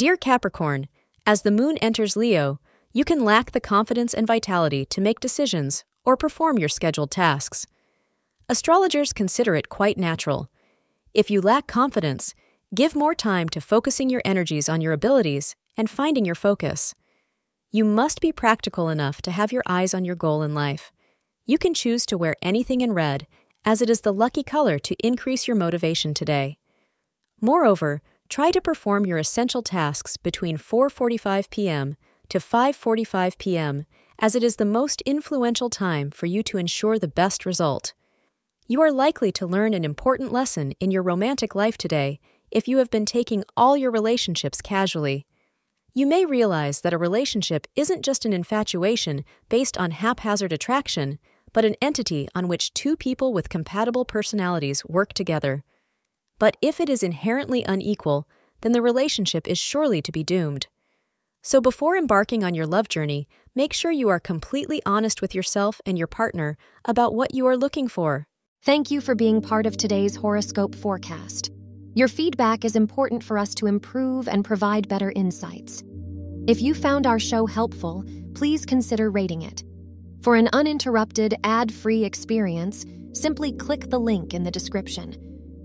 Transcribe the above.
Dear Capricorn, as the moon enters Leo, you can lack the confidence and vitality to make decisions or perform your scheduled tasks. Astrologers consider it quite natural. If you lack confidence, give more time to focusing your energies on your abilities and finding your focus. You must be practical enough to have your eyes on your goal in life. You can choose to wear anything in red, as it is the lucky color to increase your motivation today. Moreover, try to perform your essential tasks between 4:45 p.m. to 5:45 p.m. as it is the most influential time for you to ensure the best result. You are likely to learn an important lesson in your romantic life today if you have been taking all your relationships casually. You may realize that a relationship isn't just an infatuation based on haphazard attraction, but an entity on which two people with compatible personalities work together. But if it is inherently unequal, then the relationship is surely to be doomed. So before embarking on your love journey, make sure you are completely honest with yourself and your partner about what you are looking for. Thank you for being part of today's horoscope forecast. Your feedback is important for us to improve and provide better insights. If you found our show helpful, please consider rating it. For an uninterrupted, ad free experience, simply click the link in the description.